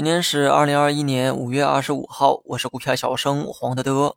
今天是二零二一年五月二十五号，我是股票小生黄德德。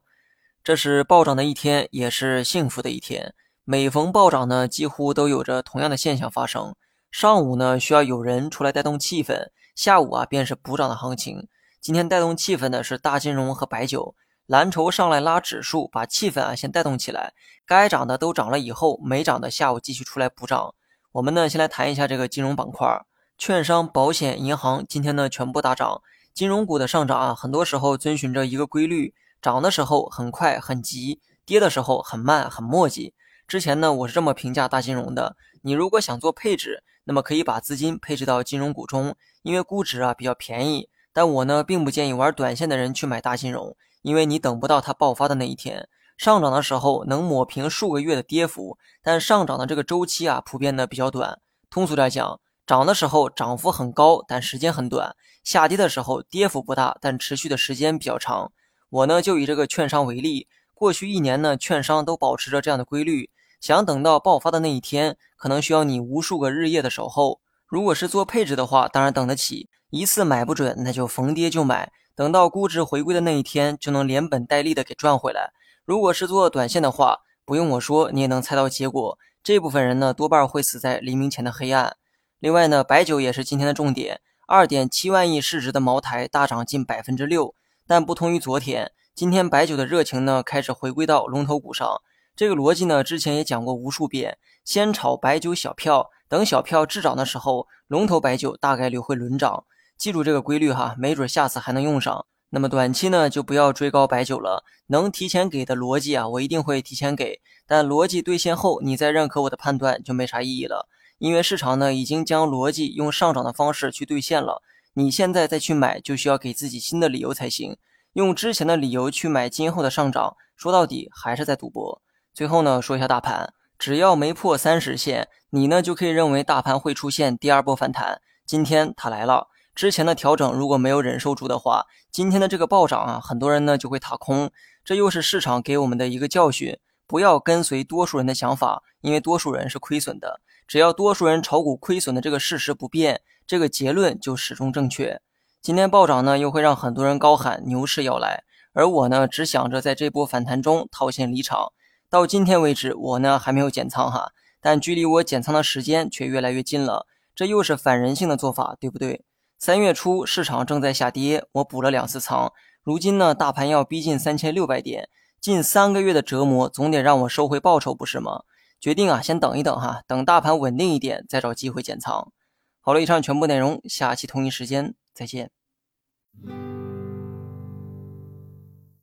这是暴涨的一天，也是幸福的一天。每逢暴涨呢，几乎都有着同样的现象发生。上午呢，需要有人出来带动气氛；下午啊，便是补涨的行情。今天带动气氛的是大金融和白酒，蓝筹上来拉指数，把气氛啊先带动起来。该涨的都涨了以后，没涨的下午继续出来补涨。我们呢，先来谈一下这个金融板块。券商、保险、银行今天呢全部大涨。金融股的上涨啊，很多时候遵循着一个规律：涨的时候很快很急，跌的时候很慢很磨叽。之前呢，我是这么评价大金融的：你如果想做配置，那么可以把资金配置到金融股中，因为估值啊比较便宜。但我呢，并不建议玩短线的人去买大金融，因为你等不到它爆发的那一天。上涨的时候能抹平数个月的跌幅，但上涨的这个周期啊，普遍的比较短。通俗点讲。涨的时候涨幅很高，但时间很短；下跌的时候跌幅不大，但持续的时间比较长。我呢就以这个券商为例，过去一年呢，券商都保持着这样的规律。想等到爆发的那一天，可能需要你无数个日夜的守候。如果是做配置的话，当然等得起，一次买不准，那就逢跌就买，等到估值回归的那一天，就能连本带利的给赚回来。如果是做短线的话，不用我说，你也能猜到结果。这部分人呢，多半会死在黎明前的黑暗。另外呢，白酒也是今天的重点，二点七万亿市值的茅台大涨近百分之六。但不同于昨天，今天白酒的热情呢开始回归到龙头股上。这个逻辑呢，之前也讲过无数遍。先炒白酒小票，等小票滞涨的时候，龙头白酒大概率会轮涨。记住这个规律哈，没准下次还能用上。那么短期呢，就不要追高白酒了。能提前给的逻辑啊，我一定会提前给。但逻辑兑现后，你再认可我的判断就没啥意义了。因为市场呢已经将逻辑用上涨的方式去兑现了，你现在再去买就需要给自己新的理由才行。用之前的理由去买今后的上涨，说到底还是在赌博。最后呢说一下大盘，只要没破三十线，你呢就可以认为大盘会出现第二波反弹。今天它来了，之前的调整如果没有忍受住的话，今天的这个暴涨啊，很多人呢就会踏空。这又是市场给我们的一个教训，不要跟随多数人的想法，因为多数人是亏损的。只要多数人炒股亏损的这个事实不变，这个结论就始终正确。今天暴涨呢，又会让很多人高喊牛市要来，而我呢，只想着在这波反弹中套现离场。到今天为止，我呢还没有减仓哈，但距离我减仓的时间却越来越近了。这又是反人性的做法，对不对？三月初市场正在下跌，我补了两次仓。如今呢，大盘要逼近三千六百点，近三个月的折磨总得让我收回报酬，不是吗？决定啊，先等一等哈，等大盘稳定一点，再找机会减仓。好了，以上全部内容，下期同一时间再见。